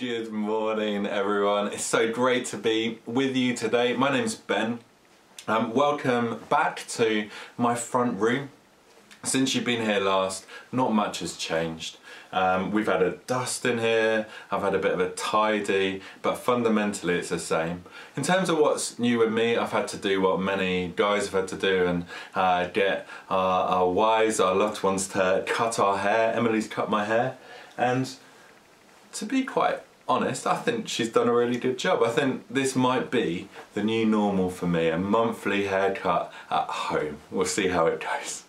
Good morning, everyone. It's so great to be with you today. My name's Ben. Um, welcome back to my front room. Since you've been here last, not much has changed. Um, we've had a dust in here, I've had a bit of a tidy, but fundamentally it's the same. In terms of what's new with me, I've had to do what many guys have had to do and uh, get our, our wives, our loved ones to cut our hair. Emily's cut my hair, and to be quite honest, I think she's done a really good job. I think this might be the new normal for me, a monthly haircut at home. We'll see how it goes.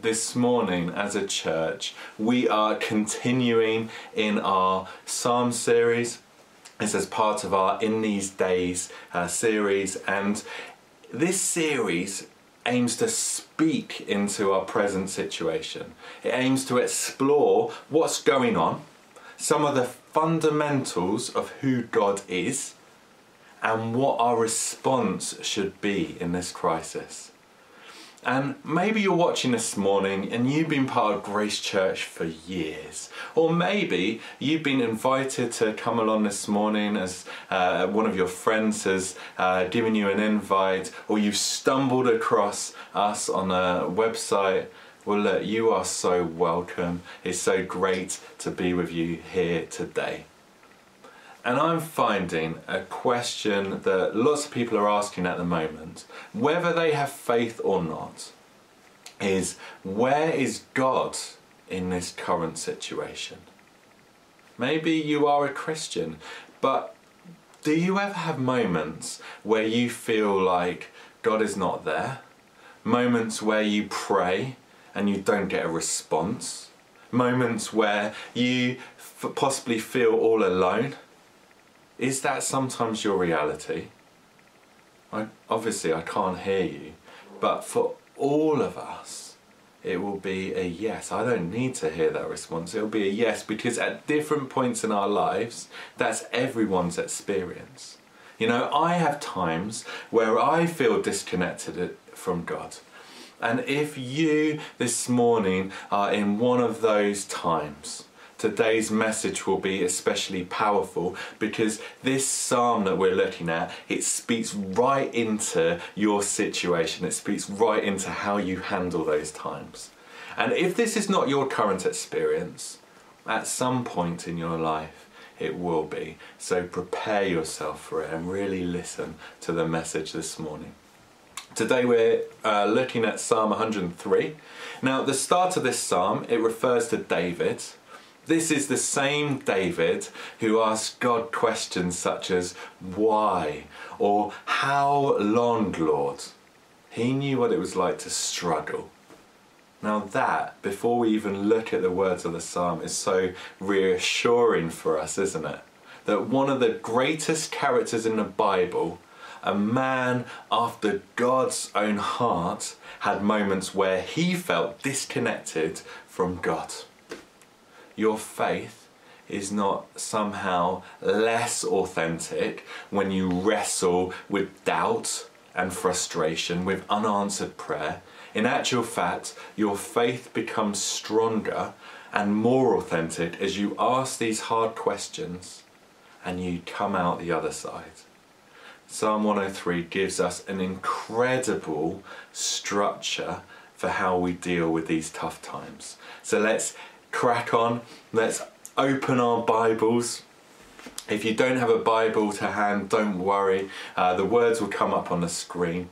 This morning, as a church, we are continuing in our Psalm series. It's as part of our In These Days uh, series, and this series aims to speak into our present situation. It aims to explore what's going on some of the fundamentals of who God is and what our response should be in this crisis. And maybe you're watching this morning and you've been part of Grace Church for years. Or maybe you've been invited to come along this morning as uh, one of your friends has uh, given you an invite, or you've stumbled across us on a website well, look, you are so welcome. It's so great to be with you here today. And I'm finding a question that lots of people are asking at the moment, whether they have faith or not, is where is God in this current situation? Maybe you are a Christian, but do you ever have moments where you feel like God is not there? Moments where you pray and you don't get a response. Moments where you possibly feel all alone. Is that sometimes your reality? I, obviously, I can't hear you, but for all of us, it will be a yes. I don't need to hear that response. It'll be a yes because at different points in our lives, that's everyone's experience. You know, I have times where I feel disconnected uh, from God. And if you this morning are in one of those times, today's message will be especially powerful because this psalm that we're looking at it speaks right into your situation. It speaks right into how you handle those times. And if this is not your current experience at some point in your life it will be. So prepare yourself for it and really listen to the message this morning Today we're uh, looking at Psalm 103. Now, the start of this psalm, it refers to David. This is the same David who asked God questions such as, Why? or How long, Lord? He knew what it was like to struggle. Now, that, before we even look at the words of the psalm, is so reassuring for us, isn't it? That one of the greatest characters in the Bible a man after God's own heart had moments where he felt disconnected from God. Your faith is not somehow less authentic when you wrestle with doubt and frustration, with unanswered prayer. In actual fact, your faith becomes stronger and more authentic as you ask these hard questions and you come out the other side. Psalm 103 gives us an incredible structure for how we deal with these tough times. So let's crack on, let's open our Bibles. If you don't have a Bible to hand, don't worry, uh, the words will come up on the screen.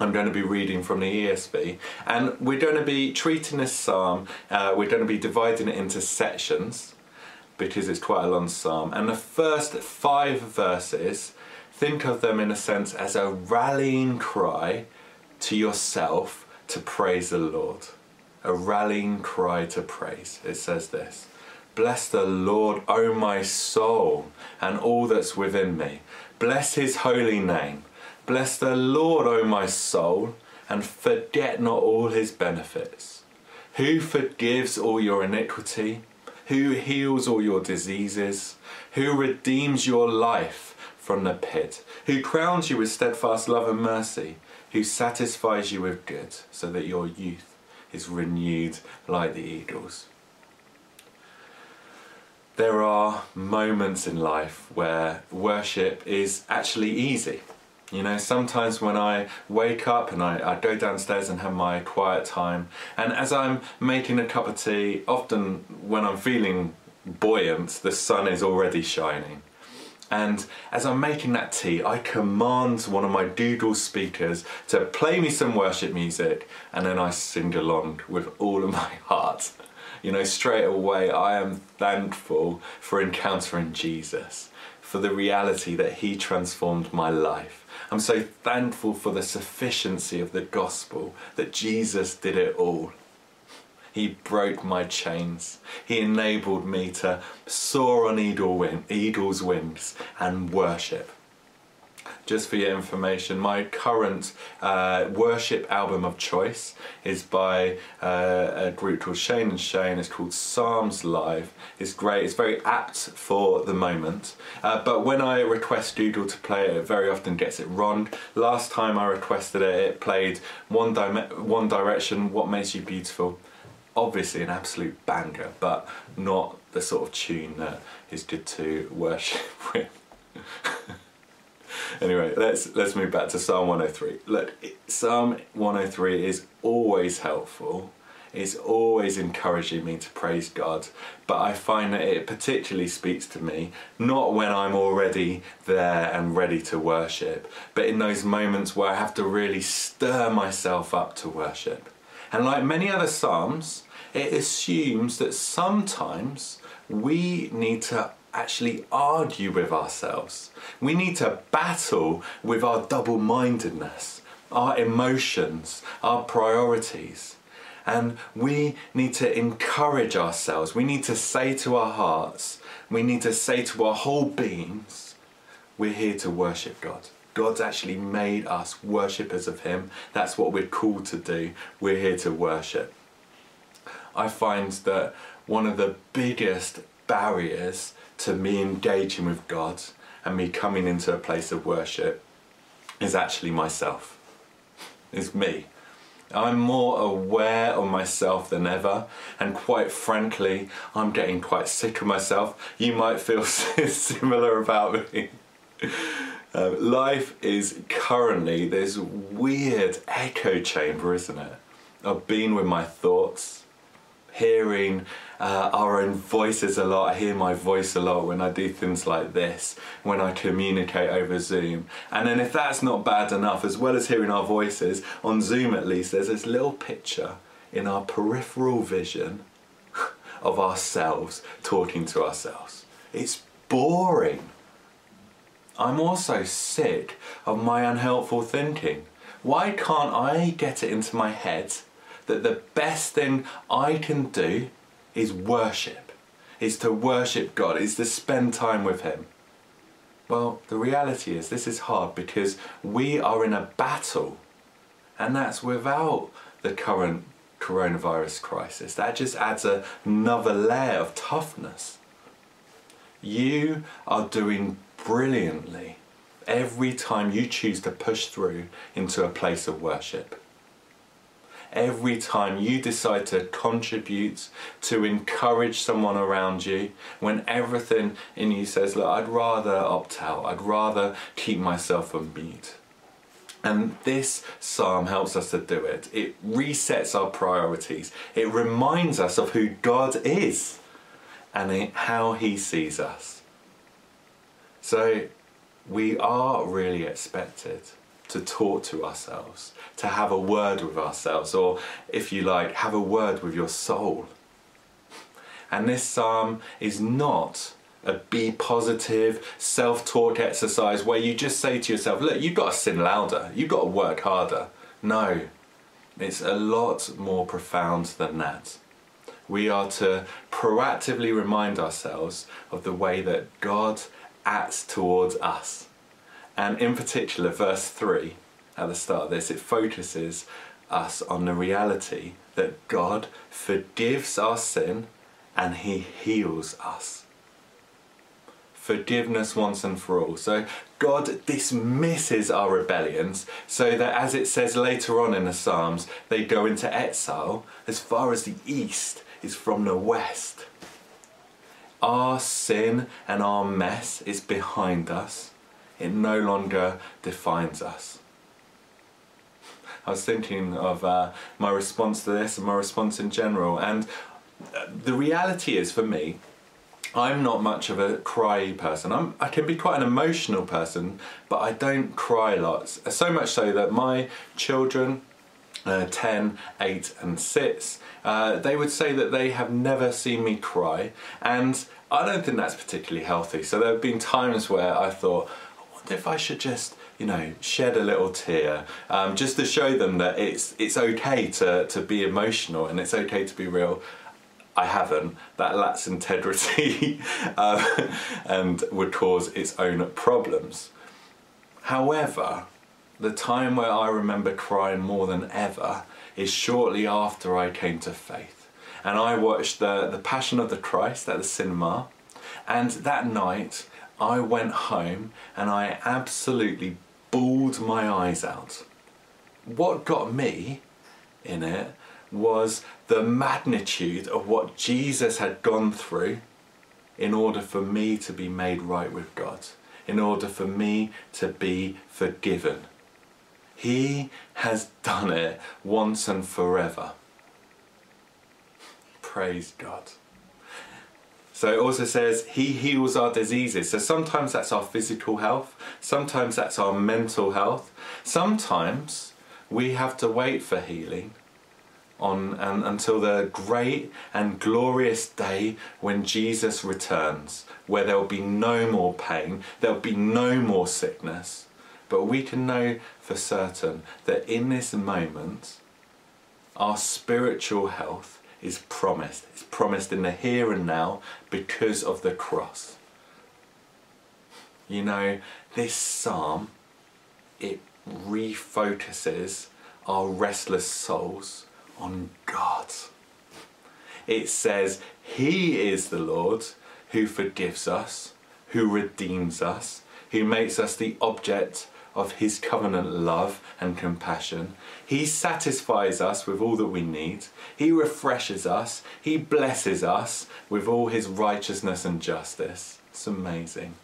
I'm going to be reading from the ESV, and we're going to be treating this psalm, uh, we're going to be dividing it into sections because it's quite a long psalm. And the first five verses think of them in a sense as a rallying cry to yourself to praise the Lord. A rallying cry to praise. It says this Bless the Lord, O my soul, and all that's within me. Bless his holy name. Bless the Lord, O my soul, and forget not all his benefits. Who forgives all your iniquity? Who heals all your diseases? Who redeems your life? From the pit, who crowns you with steadfast love and mercy, who satisfies you with good, so that your youth is renewed like the eagles. there are moments in life where worship is actually easy. You know, sometimes when I wake up and I, I, go downstairs and have my quiet time, and as I'm making a cup of tea, often when I'm feeling buoyant, the sun is already shining. And as I'm making that tea, I command one of my Doodle speakers to play me some worship music, and then I sing along with all of my heart. You know, straight away, I am thankful for encountering Jesus, for the reality that He transformed my life. I'm so thankful for the sufficiency of the gospel, that Jesus did it all. He broke my chains. He enabled me to soar on eagle's wings and worship just for your information, my current uh, worship album of choice is by uh, a group called Shane and Shane. It's called Psalms Live. It's great. It's very apt for the moment. Uh, but when I request Doodle to play it, it very often gets it wrong. Last time I requested it, it played One, One Direction, What Makes You Beautiful. Obviously, an absolute banger, but not the sort of tune that is good to worship with. anyway, let's let's move back to Psalm 103. Look, Psalm 103 is always helpful. It's always encouraging me to praise God, but I find that it particularly speaks to me not when I'm already there and ready to worship, but in those moments where I have to really stir myself up to worship. And like many other psalms, it assumes that sometimes we need to actually argue with ourselves. We need to battle with our double mindedness, our emotions, our priorities. And we need to encourage ourselves. We need to say to our hearts, we need to say to our whole beings, we're here to worship God. God's actually made us worshippers of Him. That's what we're called to do. We're here to worship. I find that one of the biggest barriers to me engaging with God and me coming into a place of worship is actually myself. It's me. I'm more aware of myself than ever, and quite frankly, I'm getting quite sick of myself. You might feel similar about me. Uh, life is currently this weird echo chamber, isn't it? Of being with my thoughts, hearing uh, our own voices a lot. I hear my voice a lot when I do things like this, when I communicate over Zoom. And then, if that's not bad enough, as well as hearing our voices, on Zoom at least, there's this little picture in our peripheral vision of ourselves talking to ourselves. It's boring. I'm also sick of my unhelpful thinking. Why can't I get it into my head that the best thing I can do is worship, is to worship God, is to spend time with Him. Well, the reality is this is hard because we are in a battle, and that's without the current coronavirus crisis. That just adds another layer of toughness. You are doing brilliantly every time you choose to push through into a place of worship every time you decide to contribute, to encourage someone around you, when everything in you says, Look, I'd rather opt out, I'd rather keep myself on mute. And this psalm helps us to do it. It resets our priorities. It reminds us of who God is and how He sees us. So we are really expected to talk to ourselves, to have a word with ourselves, or if you like, have a word with your soul. And this psalm is not a be positive self talk exercise where you just say to yourself, look, you've got to sin louder, you've got to work harder. No, it's a lot more profound than that. We are to proactively remind ourselves of the way that God acts towards us. And in particular, verse 3 at the start of this, it focuses us on the reality that God forgives our sin and He heals us. Forgiveness once and for all. So God dismisses our rebellions so that, as it says later on in the Psalms, they go into exile as far as the east is from the west. our sin and our mess is behind us, it no longer defines us. I was thinking of uh, my response to this and my response in general, and uh, the reality is for me, I'm not much of a cry person. I'm, I can be quite an emotional person, but I don't cry lots. So much so that my children, uh, 10, 8, and 6, uh, they would say that they have never seen me cry, and I don't think that's particularly healthy. So there have been times where I thought, if I should just you know, shed a little tear, um, just to show them that it's it's okay to to be emotional and it's okay to be real. I haven't. That lacks integrity um, and would cause its own problems. However, the time where I remember crying more than ever is shortly after I came to faith. And I watched the, the Passion of the Christ at the cinema. And that night, I went home and I absolutely bawled my eyes out. What got me in it was the magnitude of what Jesus had gone through in order for me to be made right with God, in order for me to be forgiven. He has done it once and forever. Praise God. So it also says he heals our diseases. So sometimes that's our physical health, sometimes that's our mental health, sometimes we have to wait for healing on and, until the great and glorious day when Jesus returns, where there'll be no more pain, there'll be no more sickness. But we can know for certain that in this moment, our spiritual health is promised. It's promised in the here and now because of the cross. You know, this psalm, it refocuses our restless souls on God. It says, He is the Lord who forgives us, who redeems us, who makes us the object of His covenant love and compassion. He satisfies us with all that we need. He refreshes us. He blesses us with all His righteousness and justice. It's amazing.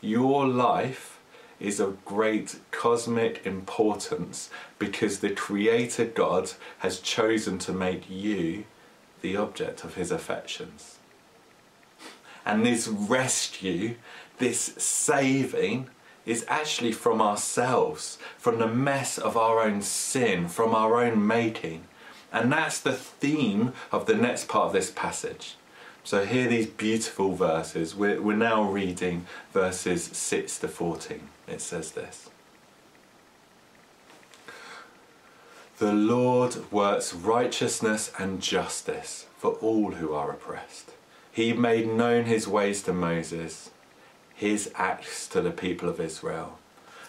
Your life is of great cosmic importance because the Creator God has chosen to make you the object of His affections. And this rescue, this saving, is actually from ourselves, from the mess of our own sin, from our own making. And that's the theme of the next part of this passage. So here these beautiful verses. We're, we're now reading verses 6 to 14. It says this The Lord works righteousness and justice for all who are oppressed. He made known his ways to Moses, his acts to the people of Israel.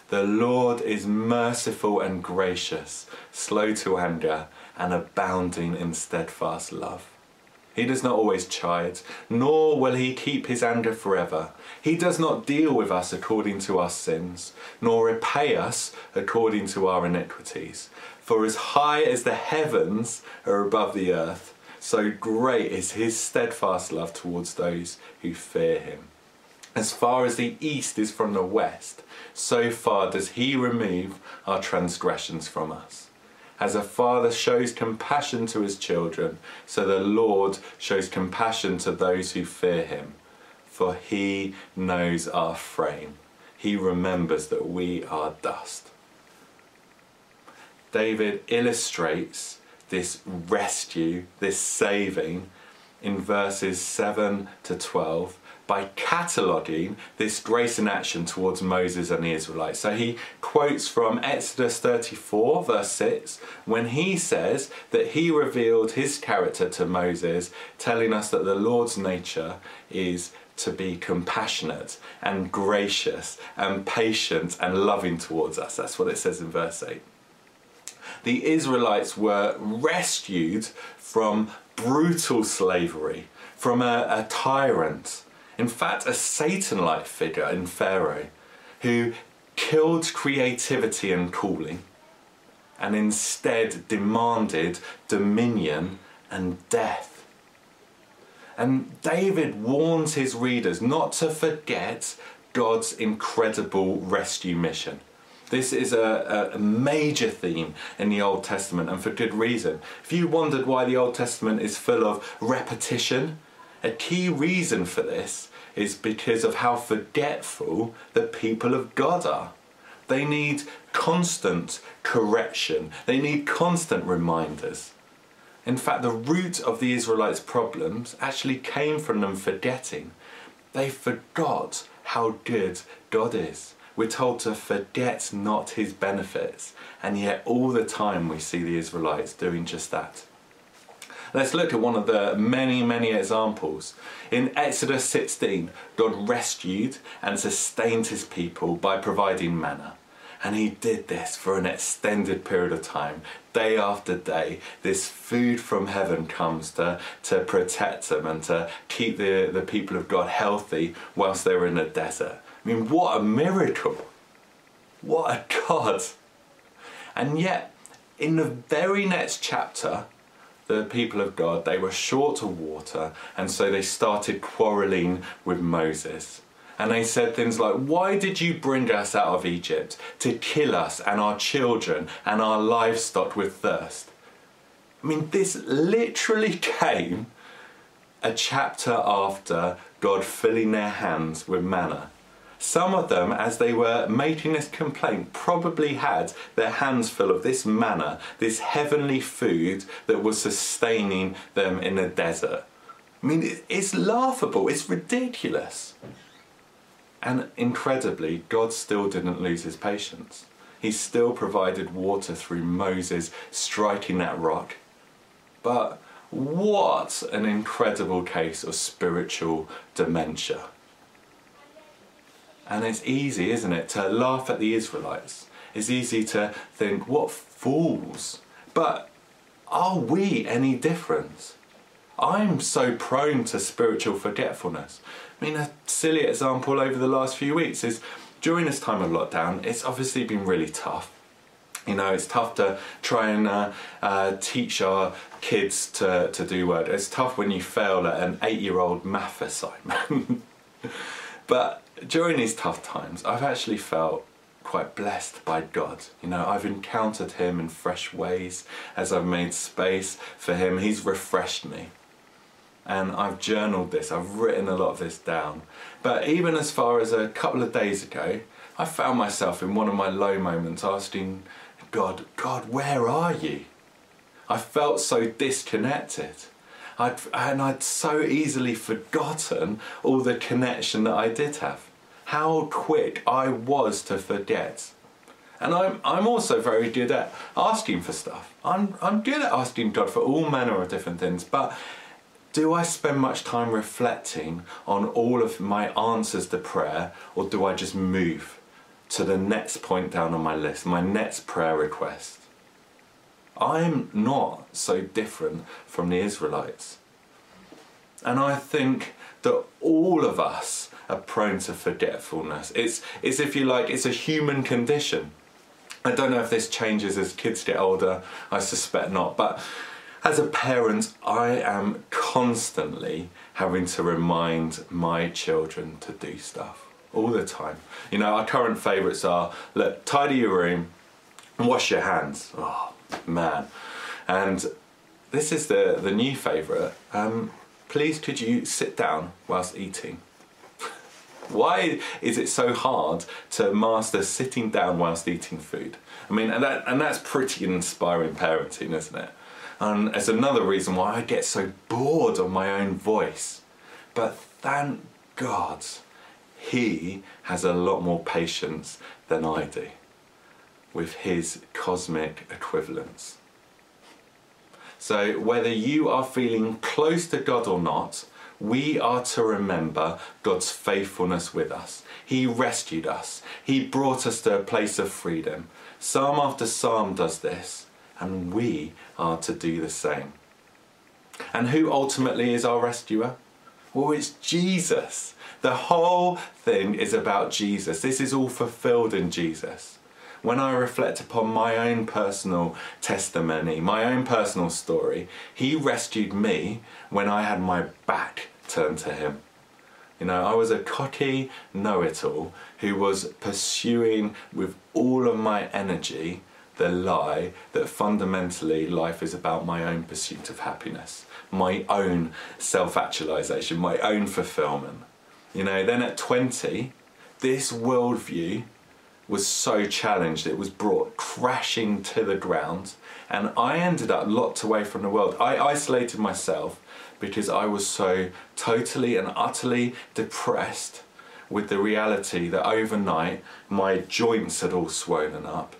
The Lord is merciful and gracious, slow to anger, and abounding in steadfast love. He does not always chide, nor will he keep his anger forever. He does not deal with us according to our sins, nor repay us according to our iniquities. For as high as the heavens are above the earth, so great is his steadfast love towards those who fear him. As far as the east is from the west, so far does he remove our transgressions from us. As a father shows compassion to his children, so the Lord shows compassion to those who fear him. For he knows our frame. He remembers that we are dust. David illustrates this rescue, this saving, in verses 7 to 12 by cataloguing this grace in action towards Moses and the Israelites. So he quotes from Exodus 34, verse 6, when he says that he revealed his character to Moses, telling us that the Lord's nature is to be compassionate and gracious and patient and loving towards us. That's what it says in verse 8. The Israelites were rescued from brutal slavery, from a, a tyrant in fact, a Satan like figure in Pharaoh who killed creativity and calling and instead demanded dominion and death. And David warns his readers not to forget God's incredible rescue mission. This is a, a, major theme in the Old Testament, and for good reason. If you wondered why the Old Testament is full of repetition, a key reason for this is because of how forgetful the people of God are. They need constant correction, they need constant reminders. In fact, the root of the Israelites' problems actually came from them forgetting. They forgot how good God is. We're told to forget not his benefits, and yet all the time we see the Israelites doing just that. Let's look at one of the many, many examples. In Exodus 16, God rescued and sustained his people by providing manna. And he did this for an extended period of time, day after day. This food from heaven comes to, to protect them and to keep the, the people of God healthy whilst they're in the desert. I mean, what a miracle! What a God! And yet, in the very next chapter, the people of God, they were short of water, and so they started quarreling with Moses. And they said things like, Why did you bring us out of Egypt to kill us and our children and our livestock with thirst? I mean, this literally came a chapter after God filling their hands with manna. Some of them, as they were making this complaint, probably had their hands full of this manna, this heavenly food that was sustaining them in the desert. I mean, it's laughable, it's ridiculous. And incredibly, God still didn't lose his patience. He still provided water through Moses striking that rock. But what an incredible case of spiritual dementia. And it's easy, isn't it, to laugh at the Israelites. It's easy to think, what fools. But are we any different? I'm so prone to spiritual forgetfulness. I mean, a silly example over the last few weeks is during this time of lockdown, it's obviously been really tough. You know, it's tough to try and uh, uh, teach our kids to, to do work. It's tough when you fail at an eight year old math assignment. but during these tough times, I've actually felt quite blessed by God. You know, I've encountered Him in fresh ways as I've made space for Him. He's refreshed me. And I've journaled this, I've written a lot of this down. But even as far as a couple of days ago, I found myself in one of my low moments asking God, God, where are you? I felt so disconnected. I'd, and I'd so easily forgotten all the connection that I did have. How quick I was to forget. And I'm, I'm also very good at asking for stuff. I'm, I'm good at asking God for all manner of different things, but do I spend much time reflecting on all of my answers to prayer, or do I just move to the next point down on my list, my next prayer request? I'm not so different from the Israelites. And I think that all of us are prone to forgetfulness. It's, it's, if you like, it's a human condition. I don't know if this changes as kids get older, I suspect not, but as a parent, I am constantly having to remind my children to do stuff all the time. You know, our current favourites are look, tidy your room, and wash your hands. Oh, man. And this is the, the new favourite. Um, please, could you sit down whilst eating? Why is it so hard to master sitting down whilst eating food? I mean, and, that, and that's pretty inspiring parenting, isn't it? And it's another reason why I get so bored of my own voice. But thank God, He has a lot more patience than I do with his cosmic equivalence. So, whether you are feeling close to God or not, we are to remember God's faithfulness with us. He rescued us, He brought us to a place of freedom. Psalm after psalm does this, and we are to do the same. And who ultimately is our rescuer? Well, it's Jesus. The whole thing is about Jesus. This is all fulfilled in Jesus when I reflect upon my own personal testimony, my own personal story, He rescued me when I had my back turned to Him. You know, I was a cocky know it all who was pursuing with all of my energy the lie that fundamentally life is about my own pursuit of happiness, my own self actualization, my own fulfillment. You know, then at 20, this worldview was so challenged, it was brought crashing to the ground, and I ended up locked away from the world. I isolated myself because I was so totally and utterly depressed with the reality that overnight my joints had all swollen up.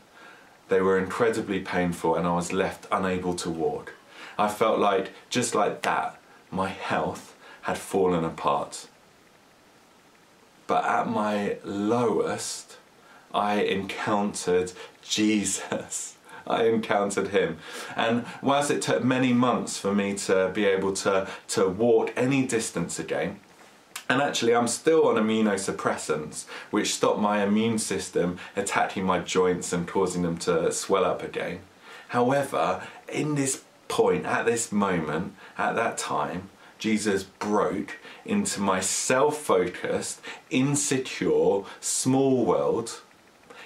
They were incredibly painful, and I was left unable to walk. I felt like, just like that, my health had fallen apart. But at my lowest, I encountered Jesus. I encountered him. And whilst it took many months for me to be able to, to walk any distance again, and actually, I'm still on immunosuppressants, which stop my immune system attacking my joints and causing them to swell up again. However, in this point, at this moment, at that time, Jesus broke into my self focused, insecure, small world.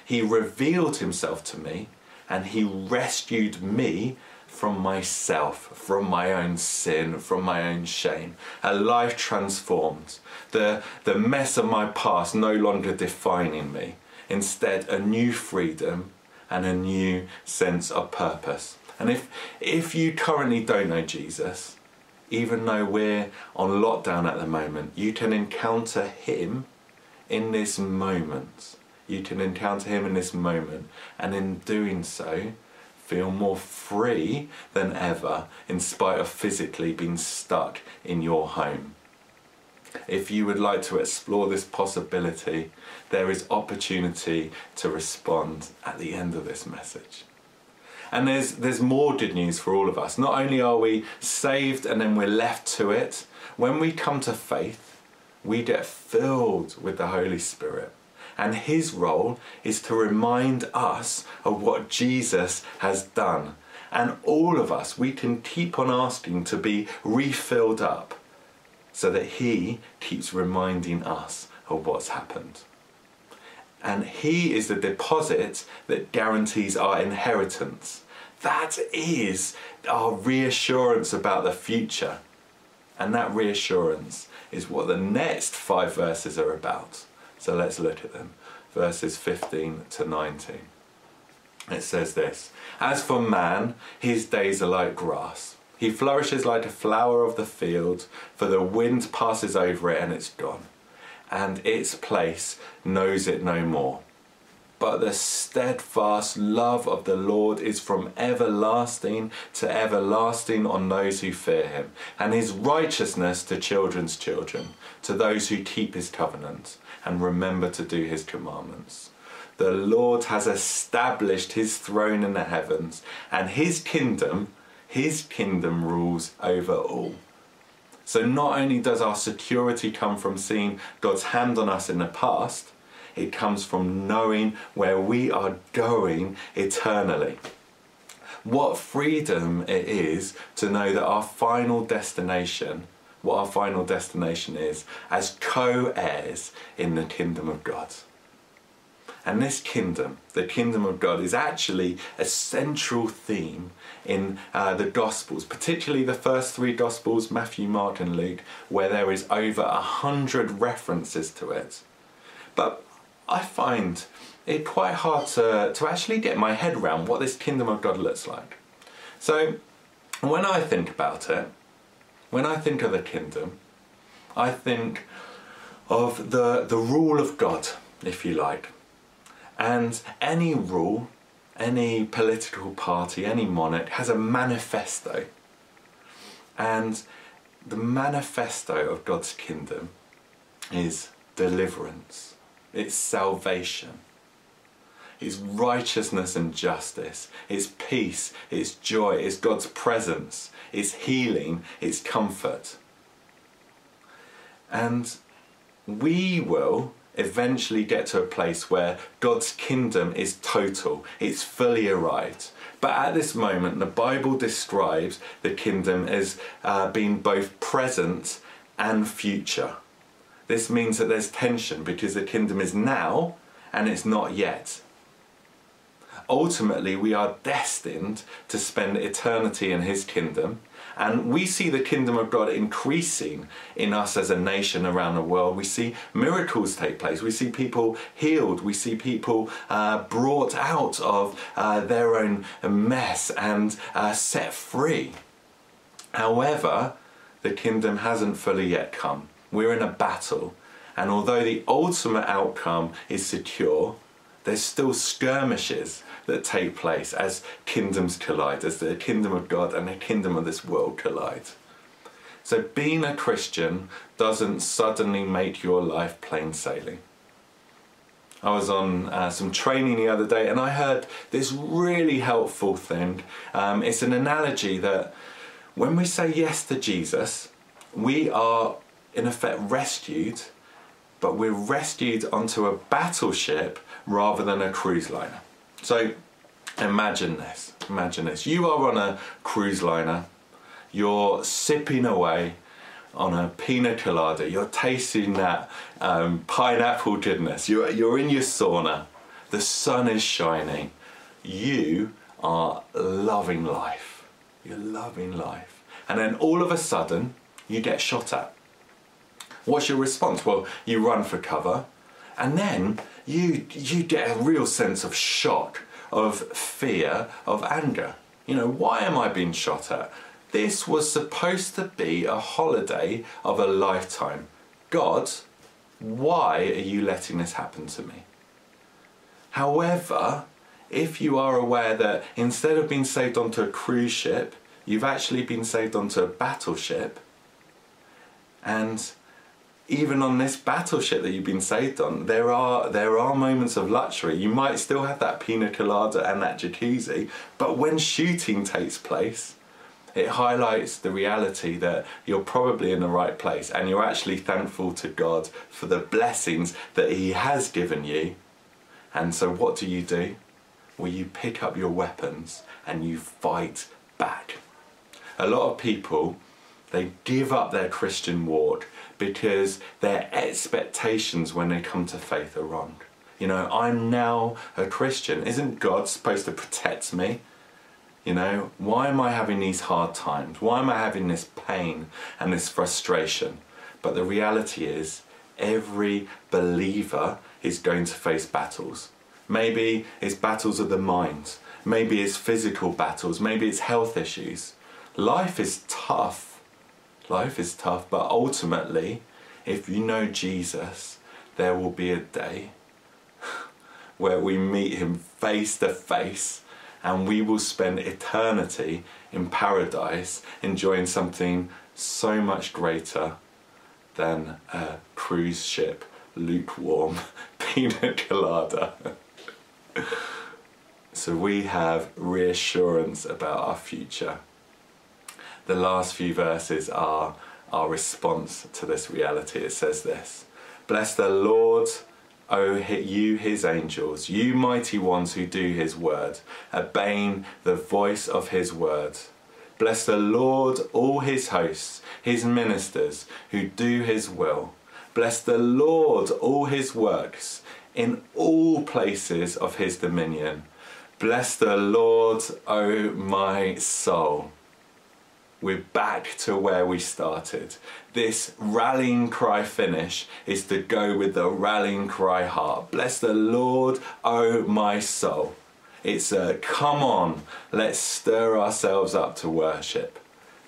He revealed himself to me and he rescued me from myself, from my own sin, from my own shame. A life transformed. The, the mess of my past no longer defining me. Instead, a new freedom and a new sense of purpose. And if, if you currently don't know Jesus, even though we're on lockdown at the moment, you can encounter Him in this moment you can encounter Him in this moment, and in doing so, feel more free than ever in spite of physically being stuck in your home. If you would like to explore this possibility, there is opportunity to respond at the end of this message. And there's, there's more good news for all of us. Not only are we saved and then we're left to it, when we come to faith, we get filled with the Holy Spirit and his role is to remind us of what Jesus has done. And all of us, we can keep on asking to be refilled up so that he keeps reminding us of what's happened. And he is the deposit that guarantees our inheritance. That is our reassurance about the future. And that reassurance is what the next five verses are about. So let's look at them. Verses 15 to 19. It says this As for man, his days are like grass. He flourishes like a flower of the field, for the wind passes over it and it's gone, and its place knows it no more. But the steadfast love of the Lord is from everlasting to everlasting on those who fear him, and his righteousness to children's children, to those who keep his covenant and remember to do his commandments. The Lord has established his throne in the heavens, and his kingdom, his kingdom rules over all. So not only does our security come from seeing God's hand on us in the past, it comes from knowing where we are going eternally. What freedom it is to know that our final destination, what our final destination is, as co heirs in the kingdom of God. And this kingdom, the kingdom of God, is actually a central theme in uh, the Gospels, particularly the first three Gospels Matthew, Mark, and Luke, where there is over a hundred references to it. But I find it quite hard to, to actually get my head around what this kingdom of God looks like. So, when I think about it, when I think of the kingdom, I think of the, the rule of God, if you like. And any rule, any political party, any monarch has a manifesto. And the manifesto of God's kingdom is deliverance it's salvation. It's righteousness and justice. It's peace. It's joy. It's God's presence. It's healing. It's comfort. And we will eventually get to a place where God's kingdom is total, it's fully arrived. But at this moment, the Bible describes the kingdom as uh, being both present and future. This means that there's tension because the kingdom is now and it's not yet. Ultimately, we are destined to spend eternity in His kingdom, and we see the kingdom of God increasing in us as a nation around the world. We see miracles take place. We see people healed. We see people uh, brought out of uh, their own mess and uh, set free. However, the kingdom hasn't fully yet come. We're in a battle, and although the ultimate outcome is secure, there's still skirmishes that take place as kingdoms collide, as the kingdom of God and the kingdom of this world collide. So, being a Christian doesn't suddenly make your life plain sailing. I was on uh, some training the other day and I heard this really helpful thing. Um, it's an analogy that when we say yes to Jesus, we are in effect rescued, but we're rescued onto a battleship rather than a cruise liner. So imagine this. Imagine this. You are on a cruise liner. You're sipping away on a pina colada. You're tasting that um, pineapple goodness. You're, you're in your sauna. The sun is shining. You are loving life. You're loving life. And then all of a sudden, you get shot at. What's your response? Well, you run for cover, and then you you get a real sense of shock, of fear, of anger. You know, why am I being shot at? This was supposed to be a holiday of a lifetime. God, why are you letting this happen to me? However, if you are aware that instead of being saved onto a cruise ship, you've actually been saved onto a battleship, and even on this battleship that you've been saved on, there are there are moments of luxury. You might still have that pina colada and that jacuzzi, but when shooting takes place, it highlights the reality that you're probably in the right place and you're actually thankful to God for the blessings that He has given you. And so, what do you do? Well, you pick up your weapons and you fight back. A lot of people they give up their Christian walk because their expectations when they come to faith are wrong. You know, I'm now a Christian. Isn't God supposed to protect me? You know, why am I having these hard times? Why am I having this pain and this frustration? But the reality is, every believer is going to face battles. Maybe it's battles of the mind, maybe it's physical battles, maybe it's health issues. Life is tough Life is tough, but ultimately, if you know Jesus, there will be a day where we meet him face to face and we will spend eternity in paradise enjoying something so much greater than a cruise ship lukewarm pina colada. so we have reassurance about our future the last few verses are our response to this reality. It says this Bless the Lord, O you his angels, you mighty ones who do his word, obeying the voice of his word. Bless the Lord, all his hosts, his ministers who do his will. Bless the Lord, all his works, in all places of his dominion. Bless the Lord, O my soul we're back to where we started. This rallying cry finish is to go with the rallying cry heart. Bless the Lord, oh my soul. It's a come on, let's stir ourselves up to worship.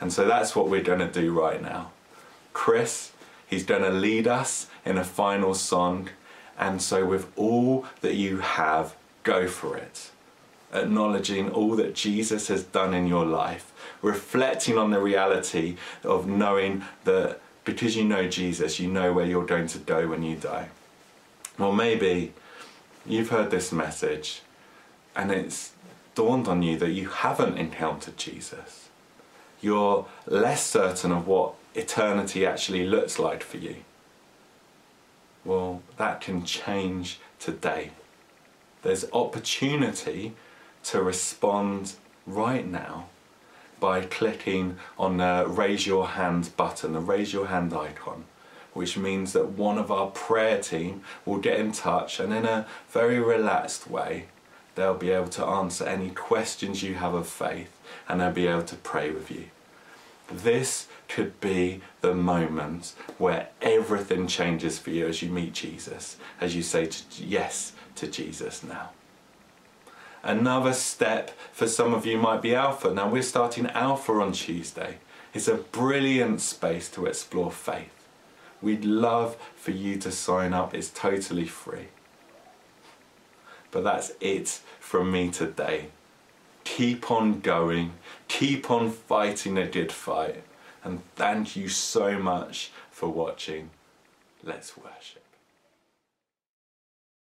And so that's what we're going to do right now. Chris, he's going to lead us in a final song. And so, with all that you have, go for it. Acknowledging all that Jesus has done in your life reflecting on the reality of knowing that because you know Jesus, you know where you're going to go when you die. Well, maybe you've heard this message and it's dawned on you that you haven't encountered Jesus. You're less certain of what eternity actually looks like for you. Well, that can change today. There's opportunity to respond right now by clicking on the raise your hand button, the raise your hand icon, which means that one of our prayer team will get in touch and in a very relaxed way, they'll be able to answer any questions you have of faith and they'll be able to pray with you. This could be the moment where everything changes for you as you meet Jesus, as you say to, yes to Jesus now. Another step for some of you might be Alpha. Now, we're starting Alpha on Tuesday. It's a brilliant space to explore faith. We'd love for you to sign up, it's totally free. But that's it from me today. Keep on going, keep on fighting a good fight, and thank you so much for watching. Let's worship.